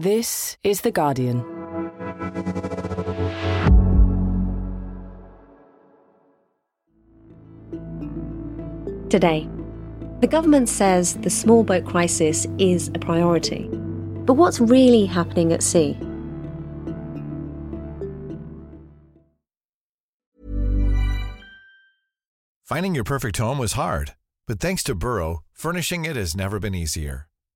This is The Guardian. Today, the government says the small boat crisis is a priority. But what's really happening at sea? Finding your perfect home was hard, but thanks to Burrow, furnishing it has never been easier.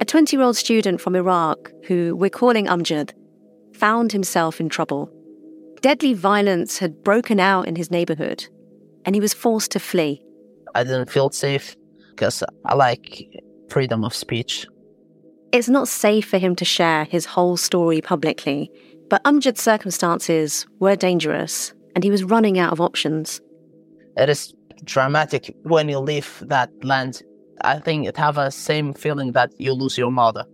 a 20 year old student from Iraq, who we're calling Amjad, found himself in trouble. Deadly violence had broken out in his neighborhood, and he was forced to flee. I didn't feel safe because I like freedom of speech. It's not safe for him to share his whole story publicly, but Amjad's circumstances were dangerous, and he was running out of options. It is dramatic when you leave that land. I think it have a same feeling that you lose your mother.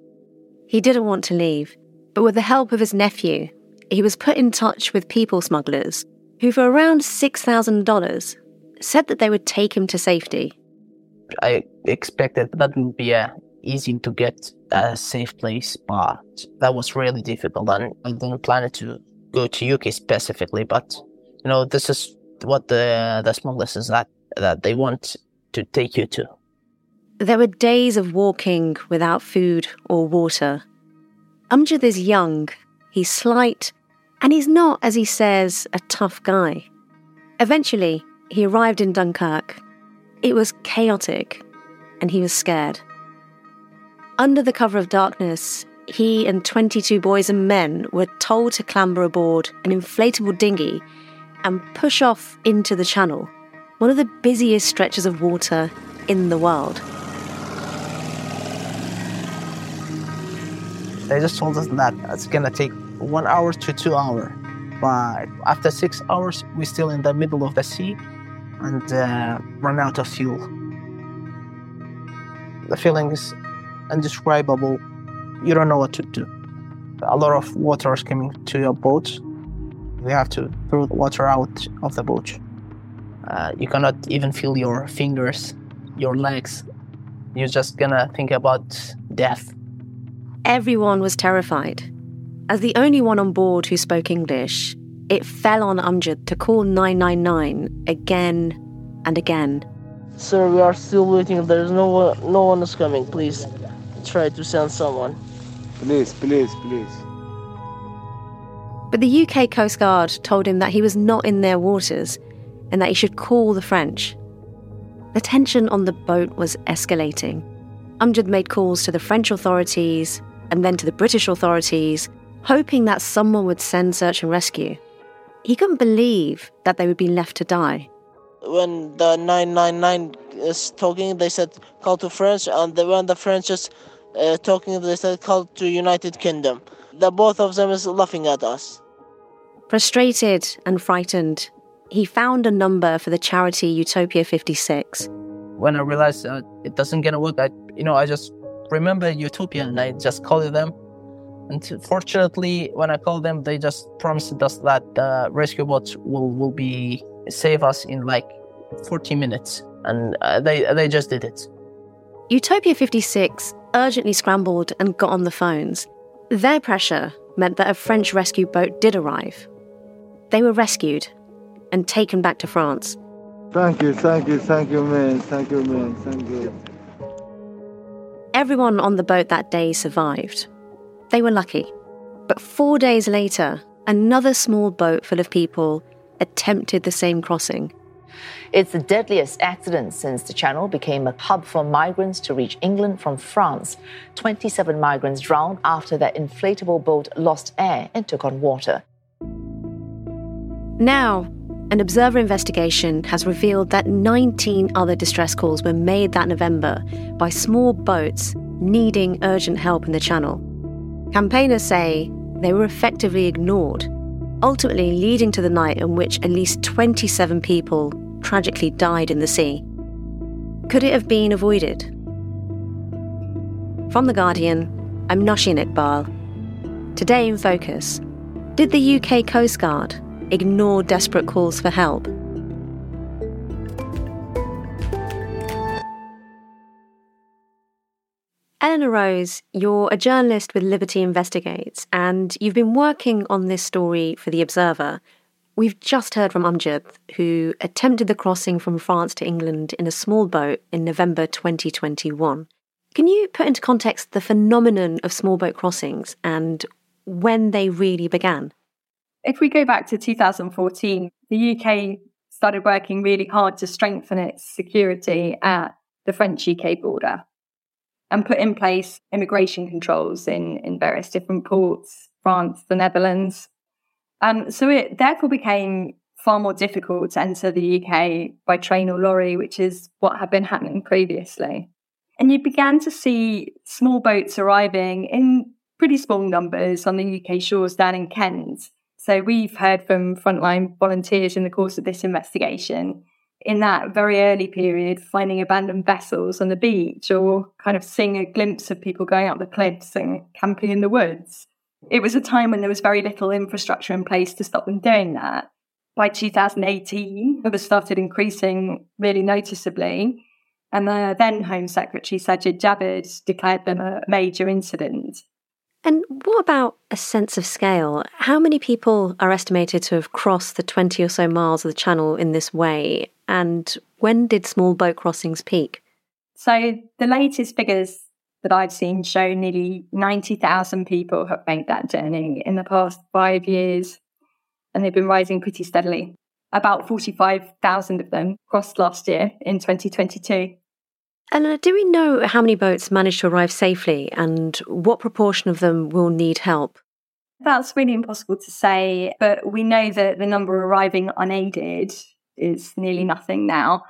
He didn't want to leave, but with the help of his nephew, he was put in touch with people smugglers who, for around $6,000, said that they would take him to safety. I expected that would be easy to get a safe place, but that was really difficult. And I didn't plan to go to UK specifically, but you know, this is what the the smugglers is that that they want to take you to. There were days of walking without food or water. Amjad is young, he's slight, and he's not, as he says, a tough guy. Eventually, he arrived in Dunkirk. It was chaotic, and he was scared. Under the cover of darkness, he and 22 boys and men were told to clamber aboard an inflatable dinghy and push off into the channel, one of the busiest stretches of water in the world. They just told us that it's gonna take one hour to two hour, but after six hours, we're still in the middle of the sea and uh, run out of fuel. The feeling is indescribable. You don't know what to do. A lot of water is coming to your boat. You have to throw the water out of the boat. Uh, you cannot even feel your fingers, your legs. You're just gonna think about death. Everyone was terrified. As the only one on board who spoke English, it fell on Amjad to call 999 again and again. Sir, we are still waiting. There's no one, no one is coming. Please try to send someone. Please, please, please. But the UK Coast Guard told him that he was not in their waters and that he should call the French. The tension on the boat was escalating. Amjad made calls to the French authorities and then to the British authorities, hoping that someone would send search and rescue. He couldn't believe that they would be left to die. When the 999 is talking, they said call to French, and when the French is uh, talking, they said call to United Kingdom. The both of them is laughing at us. Frustrated and frightened, he found a number for the charity Utopia 56. When I realized uh, it doesn't gonna work, I you know I just remember Utopia and I just called them. And fortunately, when I called them, they just promised us that the rescue boats will will be save us in like 40 minutes, and uh, they they just did it. Utopia 56 urgently scrambled and got on the phones. Their pressure meant that a French rescue boat did arrive. They were rescued and taken back to France. Thank you, thank you, thank you, man. Thank you, man. Thank you. Everyone on the boat that day survived. They were lucky. But four days later, another small boat full of people attempted the same crossing. It's the deadliest accident since the channel became a hub for migrants to reach England from France. 27 migrants drowned after their inflatable boat lost air and took on water. Now, an Observer investigation has revealed that 19 other distress calls were made that November by small boats needing urgent help in the channel. Campaigners say they were effectively ignored, ultimately leading to the night in which at least 27 people tragically died in the sea. Could it have been avoided? From The Guardian, I'm Nosheen Iqbal. Today in Focus, did the UK Coast Guard ignore desperate calls for help? Eleanor Rose, you're a journalist with Liberty Investigates, and you've been working on this story for The Observer. We've just heard from Amjad, who attempted the crossing from France to England in a small boat in November 2021. Can you put into context the phenomenon of small boat crossings and when they really began? If we go back to 2014, the UK started working really hard to strengthen its security at the French UK border and put in place immigration controls in, in various different ports, France, the Netherlands. Um, so it therefore became far more difficult to enter the UK by train or lorry, which is what had been happening previously. And you began to see small boats arriving in pretty small numbers on the UK shores down in Kent. So we've heard from frontline volunteers in the course of this investigation in that very early period, finding abandoned vessels on the beach or kind of seeing a glimpse of people going up the cliffs and camping in the woods. It was a time when there was very little infrastructure in place to stop them doing that. By 2018, numbers started increasing really noticeably. And the then Home Secretary Sajid Javid declared them a major incident. And what about a sense of scale? How many people are estimated to have crossed the 20 or so miles of the channel in this way? And when did small boat crossings peak? So the latest figures that I've seen show nearly 90,000 people have made that journey in the past five years, and they've been rising pretty steadily. About 45,000 of them crossed last year in 2022. Uh, do we know how many boats managed to arrive safely and what proportion of them will need help? That's really impossible to say, but we know that the number arriving unaided is nearly nothing now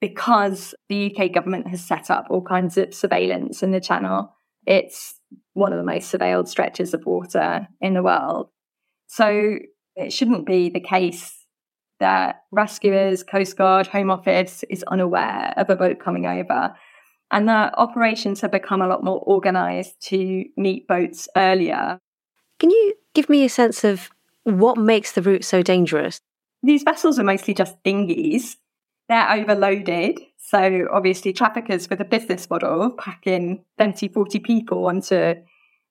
because the UK government has set up all kinds of surveillance in the channel. It's one of the most surveilled stretches of water in the world. So it shouldn't be the case that rescuers, Coast Guard, Home Office is unaware of a boat coming over and that operations have become a lot more organised to meet boats earlier. Can you give me a sense of what makes the route so dangerous? These vessels are mostly just dinghies. They're overloaded. So, obviously, traffickers with a business model packing 30, 40 people onto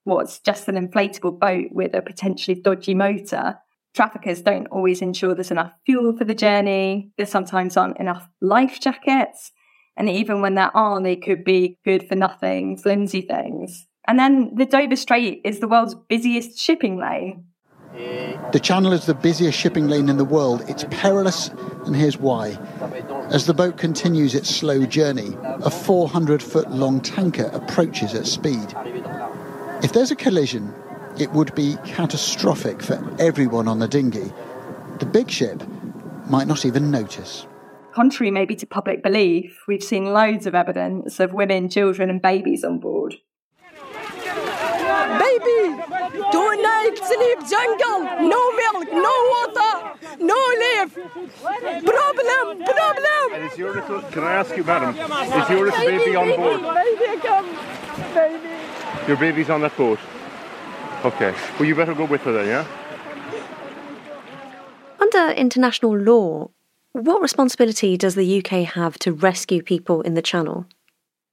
what's just an inflatable boat with a potentially dodgy motor. Traffickers don't always ensure there's enough fuel for the journey. There sometimes aren't enough life jackets. And even when there are, they could be good for nothing, flimsy things. And then the Dover Strait is the world's busiest shipping lane. The channel is the busiest shipping lane in the world. It's perilous, and here's why. As the boat continues its slow journey, a 400 foot long tanker approaches at speed. If there's a collision, it would be catastrophic for everyone on the dinghy. The big ship might not even notice contrary maybe to public belief, we've seen loads of evidence of women, children, and babies on board. Baby, tonight sleep jungle, no milk, no water, no live. Problem, problem. And is your little, can I ask you, madam, is your little baby, baby on board? Baby, come, baby. Your baby's on that boat? Okay. Well, you better go with her then, yeah? Under international law, what responsibility does the UK have to rescue people in the Channel?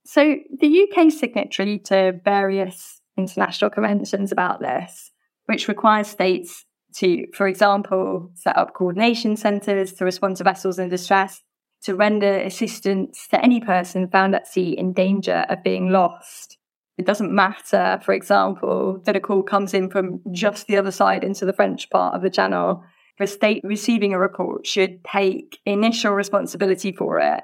So, the UK signatory to various international conventions about this, which requires states to, for example, set up coordination centres to respond to vessels in distress, to render assistance to any person found at sea in danger of being lost. It doesn't matter, for example, that a call comes in from just the other side into the French part of the channel the state receiving a report should take initial responsibility for it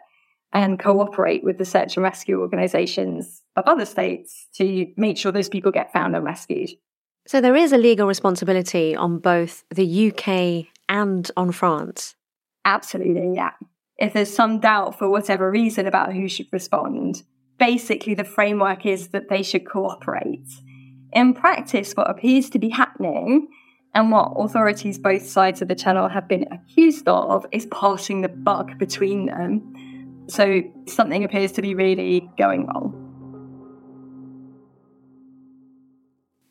and cooperate with the search and rescue organisations of other states to make sure those people get found and rescued. So there is a legal responsibility on both the UK and on France. Absolutely, yeah. If there's some doubt for whatever reason about who should respond, basically the framework is that they should cooperate In practice, what appears to be happening and what authorities both sides of the channel have been accused of is passing the buck between them. So something appears to be really going wrong.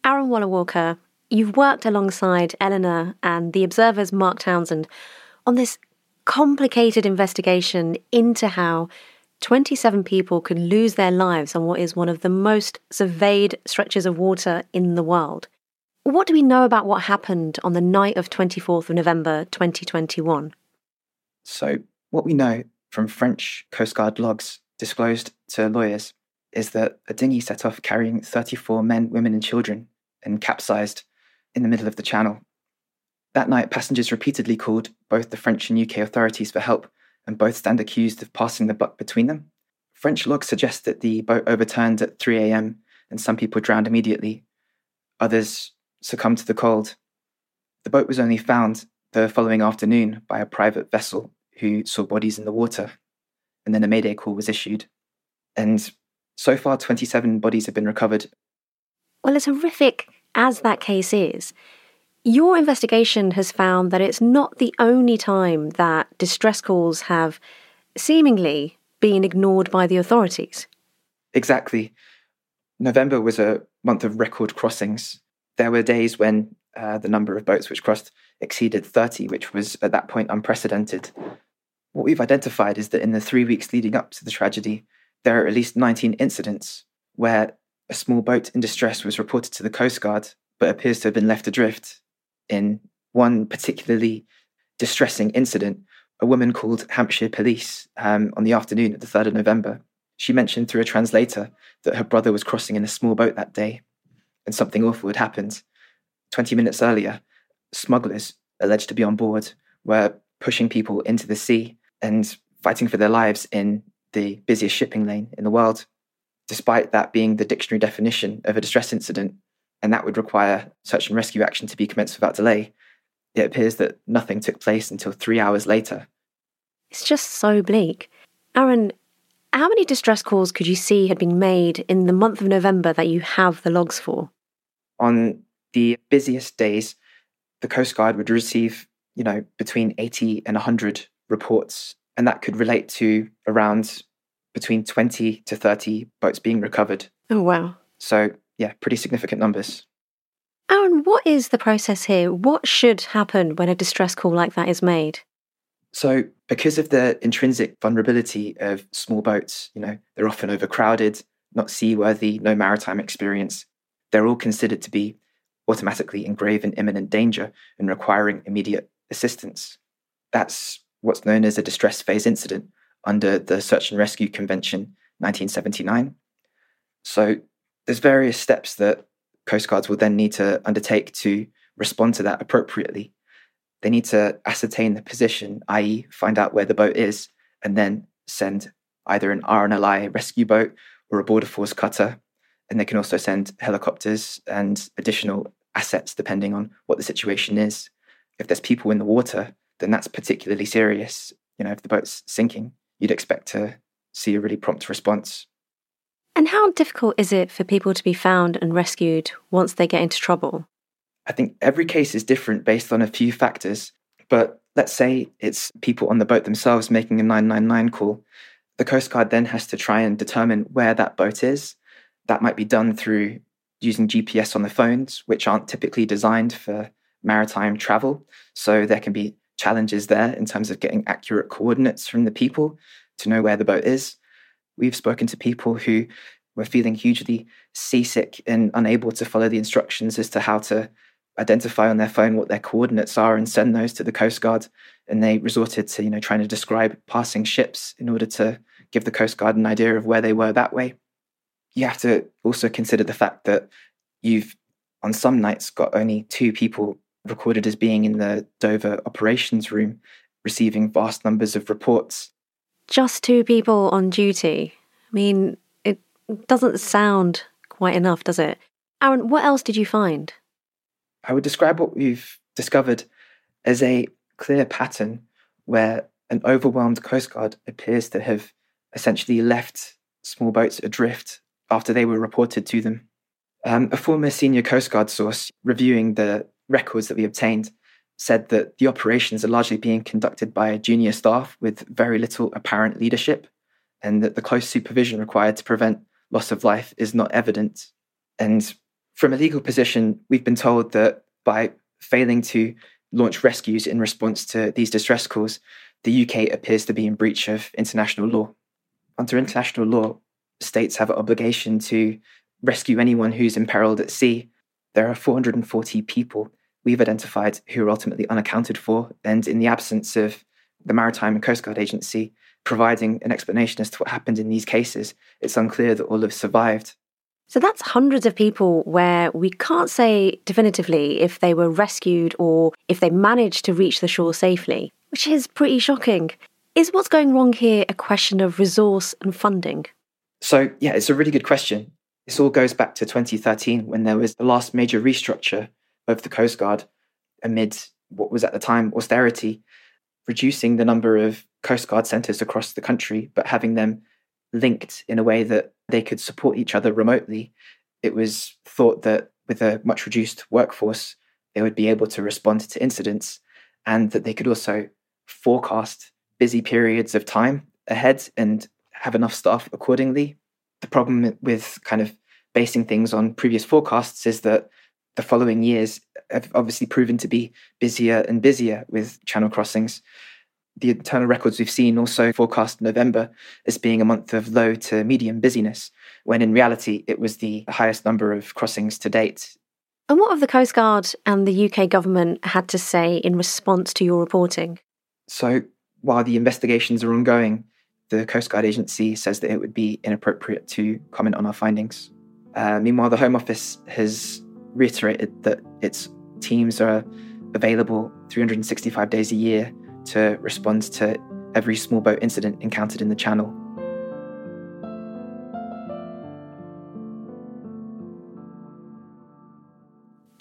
Aaron Walawalkar, you've worked alongside Eleanor and the Observer's Mark Townsend on this complicated investigation into how 27 people could lose their lives on what is one of the most surveyed stretches of water in the world. What do we know about what happened on the night of 24th of November 2021? So, what we know from French Coast Guard logs disclosed to lawyers is that a dinghy set off carrying 34 men, women, and children and capsized in the middle of the channel. That night, passengers repeatedly called both the French and UK authorities for help, and both stand accused of passing the buck between them. French logs suggest that the boat overturned at 3 a.m. and some people drowned immediately. Others succumbed to the cold. The boat was only found the following afternoon by a private vessel who saw bodies in the water, and then a mayday call was issued. And so far, 27 bodies have been recovered. Well, as horrific as that case is, your investigation has found that it's not the only time that distress calls have seemingly been ignored by the authorities. Exactly. November was a month of record crossings. There were days when uh, the number of boats which crossed exceeded 30, which was at that point unprecedented. What we've identified is that in the three weeks leading up to the tragedy, there are at least 19 incidents where a small boat in distress was reported to the Coast Guard, but appears to have been left adrift. In one particularly distressing incident, a woman called Hampshire Police um, on the afternoon of the 3rd of November. She mentioned through a translator that her brother was crossing in a small boat that day and something awful had happened. 20 minutes earlier, smugglers alleged to be on board were pushing people into the sea and fighting for their lives in the busiest shipping lane in the world, despite that being the dictionary definition of a distress incident, and that would require search and rescue action to be commenced without delay. It appears that nothing took place until three hours later. It's just so bleak. Aaron, how many distress calls could you see had been made in the month of November that you have the logs for? On the busiest days, the Coast Guard would receive, you know, between 80 and 100 reports, and that could relate to around between 20 to 30 boats being recovered. Oh, wow. So, yeah, pretty significant numbers. Aaron, what is the process here? What should happen when a distress call like that is made? So, because of the intrinsic vulnerability of small boats, you know, they're often overcrowded, not seaworthy, no maritime experience, they're all considered to be automatically in grave and imminent danger and requiring immediate assistance. That's what's known as a distress phase incident under the Search and Rescue Convention 1979. So there's various steps that Coast Guards will then need to undertake to respond to that appropriately. They need to ascertain the position, i.e., find out where the boat is, and then send either an RNLI rescue boat or a border force cutter. And they can also send helicopters and additional assets depending on what the situation is. If there's people in the water, then that's particularly serious. You know, if the boat's sinking, you'd expect to see a really prompt response. And how difficult is it for people to be found and rescued once they get into trouble? I think every case is different based on a few factors. But let's say it's people on the boat themselves making a 999 call. The Coast Guard then has to try and determine where that boat is. That might be done through using GPS on the phones, which aren't typically designed for maritime travel. So there can be challenges there in terms of getting accurate coordinates from the people to know where the boat is. We've spoken to people who were feeling hugely seasick and unable to follow the instructions as to how to identify on their phone what their coordinates are and send those to the Coast Guard. And they resorted to, you know, trying to describe passing ships in order to give the Coast Guard an idea of where they were that way you have to also consider the fact that you've on some nights got only two people recorded as being in the Dover operations room receiving vast numbers of reports. Just two people on duty. I mean, it doesn't sound quite enough, does it? Aaron, what else did you find? I would describe what we've discovered as a clear pattern where an overwhelmed Coast Guard appears to have essentially left small boats adrift after they were reported to them. Um, a former senior Coast Guard source reviewing the records that we obtained said that the operations are largely being conducted by junior staff with very little apparent leadership, and that the close supervision required to prevent loss of life is not evident. And from a legal position, we've been told that by failing to launch rescues in response to these distress calls, the UK appears to be in breach of international law. Under international law, states have an obligation to rescue anyone who's imperiled at sea. There are 440 people we've identified who are ultimately unaccounted for, and in the absence of the Maritime and Coast Guard Agency providing an explanation as to what happened in these cases, it's unclear that all have survived. So that's hundreds of people where we can't say definitively if they were rescued or if they managed to reach the shore safely, which is pretty shocking. Is what's going wrong here a question of resource and funding? So, yeah, it's a really good question. This all goes back to 2013 when there was the last major restructure of the Coast Guard amid what was at the time austerity, reducing the number of Coast Guard centres across the country, but having them linked in a way that they could support each other remotely, it was thought that with a much reduced workforce, they would be able to respond to incidents and that they could also forecast busy periods of time ahead and have enough staff accordingly. The problem with kind of basing things on previous forecasts is that the following years have obviously proven to be busier and busier with channel crossings the internal records we've seen also forecast November as being a month of low to medium busyness, when in reality it was the highest number of crossings to date. And what have the Coast Guard and the UK government had to say in response to your reporting? So, while the investigations are ongoing, the Coast Guard agency says that it would be inappropriate to comment on our findings. Uh, meanwhile, the Home Office has reiterated that its teams are available 365 days a year to respond to every small boat incident encountered in the channel.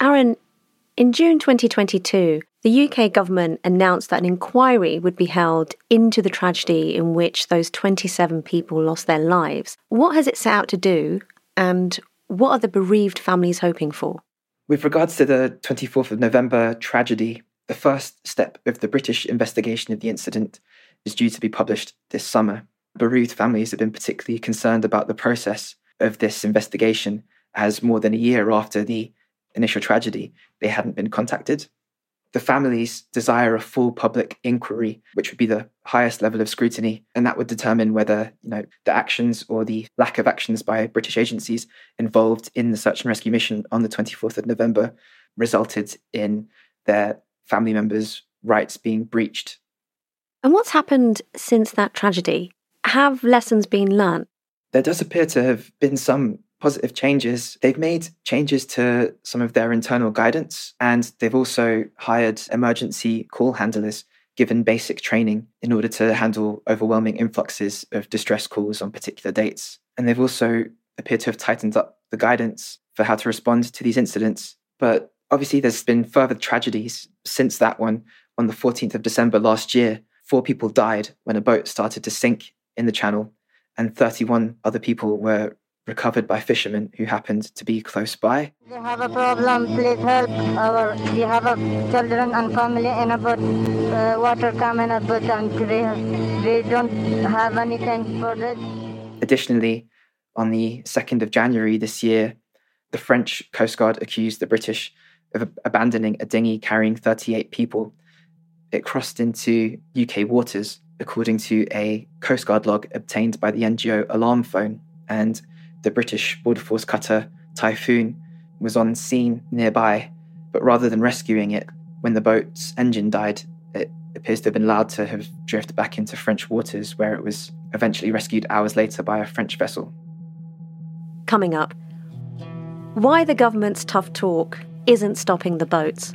Aaron, in June 2022, the UK government announced that an inquiry would be held into the tragedy in which those 27 people lost their lives. What has it set out to do, and what are the bereaved families hoping for? With regards to the 24th of November tragedy, the first step of the British investigation of the incident is due to be published this summer. Bereaved families have been particularly concerned about the process of this investigation, as more than a year after the initial tragedy, they hadn't been contacted. The families desire a full public inquiry, which would be the highest level of scrutiny, and that would determine whether you know the actions or the lack of actions by British agencies involved in the search and rescue mission on the 24th of November resulted in their family members' rights being breached. And what's happened since that tragedy? Have lessons been learnt? There does appear to have been some positive changes. They've made changes to some of their internal guidance, and they've also hired emergency call handlers given basic training in order to handle overwhelming influxes of distress calls on particular dates. And they've also appeared to have tightened up the guidance for how to respond to these incidents. But obviously, there's been further tragedies since that one on the 14th of December last year. Four people died when a boat started to sink in the channel, and 31 other people were recovered by fishermen who happened to be close by. We have a problem, please help. Our, we have a children and family in a boat. Uh, water coming a boat and we, we don't have anything for this. Additionally, on the 2nd of January this year, the French Coast Guard accused the British of abandoning a dinghy carrying 38 people. It crossed into UK waters, according to a Coast Guard log obtained by the NGO Alarm Phone, and the British Border Force cutter Typhoon was on scene nearby, but rather than rescuing it, when the boat's engine died, it appears to have been allowed to have drifted back into French waters, where it was eventually rescued hours later by a French vessel. Coming up, why the government's tough talk isn't stopping the boats.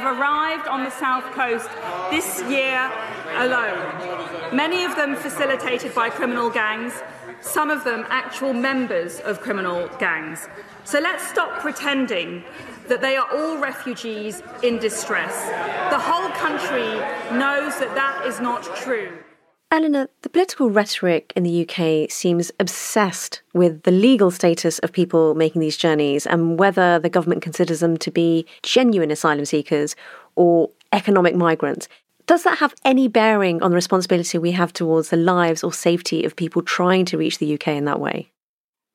have arrived on the south coast this year alone. Many of them facilitated by criminal gangs, some of them actual members of criminal gangs. So let's stop pretending that they are all refugees in distress. The whole country knows that that is not true. Eleanor, the political rhetoric in the UK seems obsessed with the legal status of people making these journeys and whether the government considers them to be genuine asylum seekers or economic migrants. Does that have any bearing on the responsibility we have towards the lives or safety of people trying to reach the UK in that way?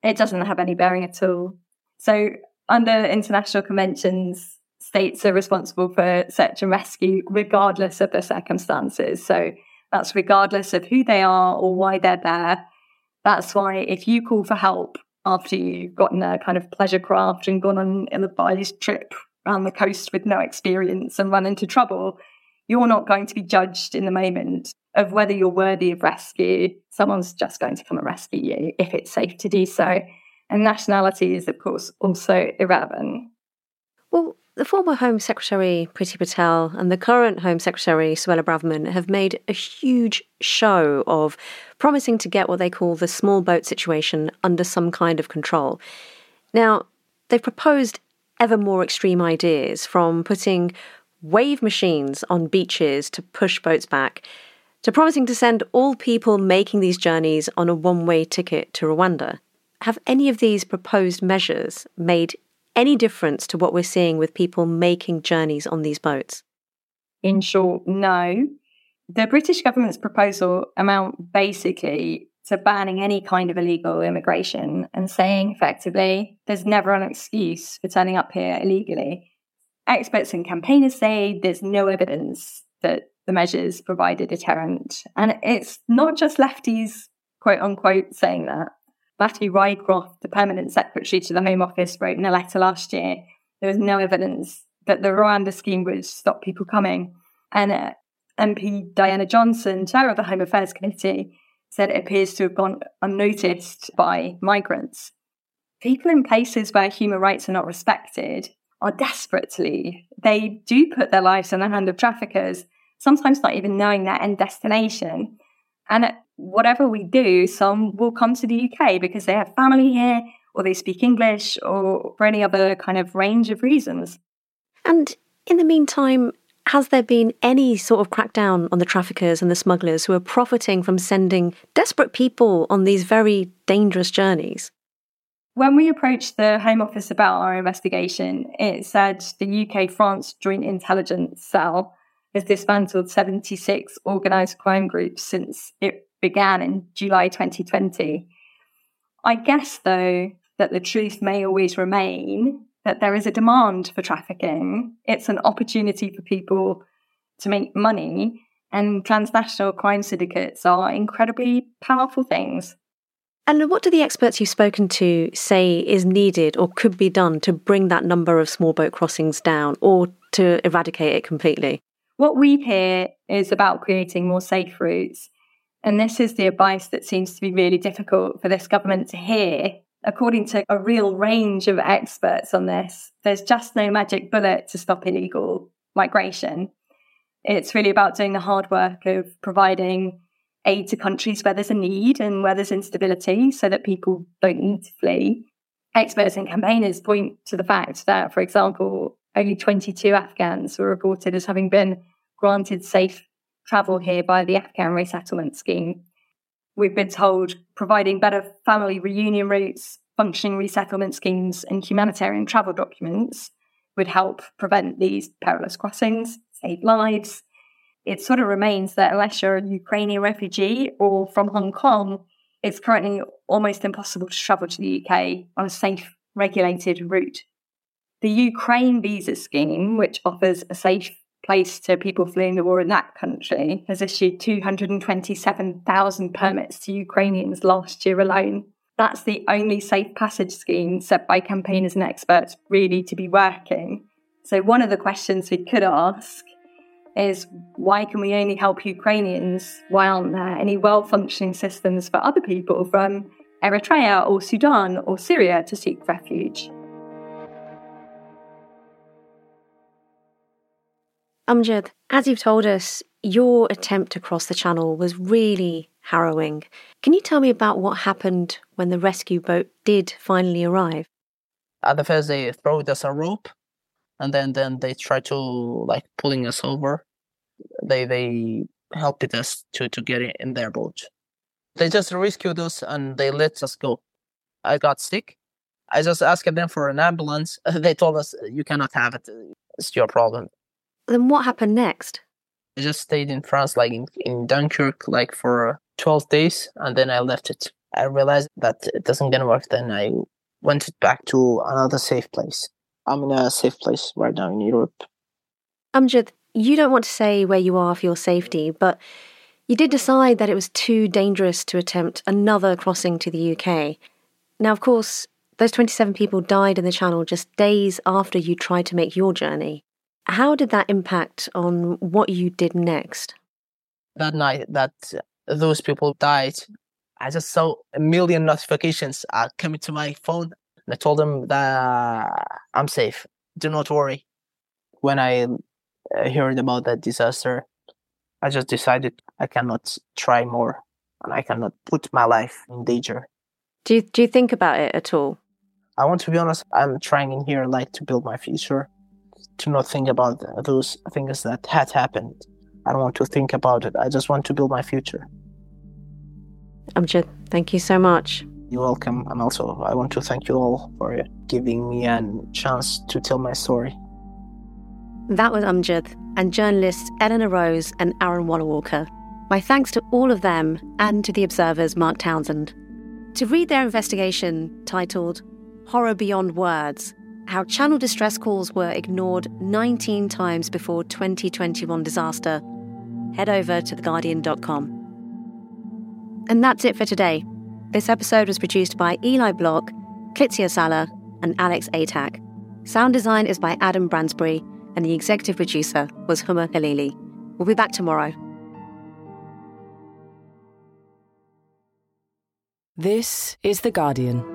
It doesn't have any bearing at all. So, under international conventions, states are responsible for search and rescue regardless of the circumstances. So, that's regardless of who they are or why they're there. That's why if you call for help after you've gotten a kind of pleasure craft and gone on a this trip around the coast with no experience and run into trouble, you're not going to be judged in the moment of whether you're worthy of rescue. Someone's just going to come and rescue you if it's safe to do so. And nationality is, of course, also irrelevant. The former Home Secretary Priti Patel and the current Home Secretary Suella Braverman have made a huge show of promising to get what they call the small boat situation under some kind of control. Now, they've proposed ever more extreme ideas from putting wave machines on beaches to push boats back to promising to send all people making these journeys on a one way ticket to Rwanda. Have any of these proposed measures made any difference to what we're seeing with people making journeys on these boats? In short, no. The British government's proposal amount basically to banning any kind of illegal immigration and saying effectively there's never an excuse for turning up here illegally. Experts and campaigners say there's no evidence that the measures provide a deterrent. And it's not just lefties, quote unquote, saying that. Matthew Rycroft, the permanent secretary to the Home Office, wrote in a letter last year there was no evidence that the Rwanda scheme would stop people coming. And uh, MP Diana Johnson, chair of the Home Affairs Committee, said it appears to have gone unnoticed by migrants. People in places where human rights are not respected are desperate to leave. They do put their lives in the hand of traffickers, sometimes not even knowing their end destination. And whatever we do, some will come to the UK because they have family here or they speak English or for any other kind of range of reasons. And in the meantime, has there been any sort of crackdown on the traffickers and the smugglers who are profiting from sending desperate people on these very dangerous journeys? When we approached the Home Office about our investigation, it said the UK France Joint Intelligence Cell has dismantled 76 organised crime groups since it began in July 2020. I guess, though, that the truth may always remain that there is a demand for trafficking. It's an opportunity for people to make money, and transnational crime syndicates are incredibly powerful things. And what do the experts you've spoken to say is needed or could be done to bring that number of small boat crossings down or to eradicate it completely? What we hear is about creating more safe routes. And this is the advice that seems to be really difficult for this government to hear. According to a real range of experts on this, there's just no magic bullet to stop illegal migration. It's really about doing the hard work of providing aid to countries where there's a need and where there's instability so that people don't need to flee. Experts and campaigners point to the fact that, for example, only 22 Afghans were reported as having been granted safe travel here by the Afghan resettlement scheme. We've been told providing better family reunion routes, functioning resettlement schemes, and humanitarian travel documents would help prevent these perilous crossings, save lives, it sort of remains that unless you're a Ukrainian refugee or from Hong Kong, it's currently almost impossible to travel to the UK on a safe, regulated route. The Ukraine visa scheme, which offers a safe place to people fleeing the war in that country, has issued 227,000 permits to Ukrainians last year alone. That's the only safe passage scheme set by campaigners and experts really to be working. So, one of the questions we could ask is why can we only help Ukrainians? Why aren't there any well functioning systems for other people from Eritrea or Sudan or Syria to seek refuge? Amjad, as you've told us, your attempt to cross the channel was really harrowing. Can you tell me about what happened when the rescue boat did finally arrive? At the first, they throwed us a rope and then then they try to like pulling us over. They they helped us to to get in their boat. They just rescued us and they let us go. I got sick. I just asked them for an ambulance. They told us you cannot have it. It's your problem. Then what happened next? I just stayed in France, like in, in Dunkirk, like for 12 days, and then I left it. I realized that it doesn't gonna work. Then I went back to another safe place. I'm in a safe place right now in Europe. Amjad, you don't want to say where you are for your safety, but you did decide that it was too dangerous to attempt another crossing to the UK. Now, of course, those 27 people died in the channel just days after you tried to make your journey. How did that impact on what you did next? That night that those people died, I just saw a million notifications uh, coming to my phone and I told them that I'm safe. Do not worry. When I uh, heard about that disaster, I just decided I cannot try more and I cannot put my life in danger. Do you, do you think about it at all? I want to be honest, I'm trying in here like to build my future, to not think about those things that had happened. I don't want to think about it. I just want to build my future. Amjad, thank you so much. You're welcome. And also, I want to thank you all for giving me a chance to tell my story. That was Amjad and journalists Eleanor Rose and Aaron Walawalkar. My thanks to all of them and to the Observer's Mark Townsend. To read their investigation titled Horror Beyond Words How Channel Distress Calls Were Ignored 19 Times Before 2021 Disaster, head over to theguardian.com. And that's it for today. This episode was produced by Eli Block, Klitsia Sala, and Alex Atack. Sound design is by Adam Bransbury, and the executive producer was Homa Khaleeli. We'll be back tomorrow. This is The Guardian.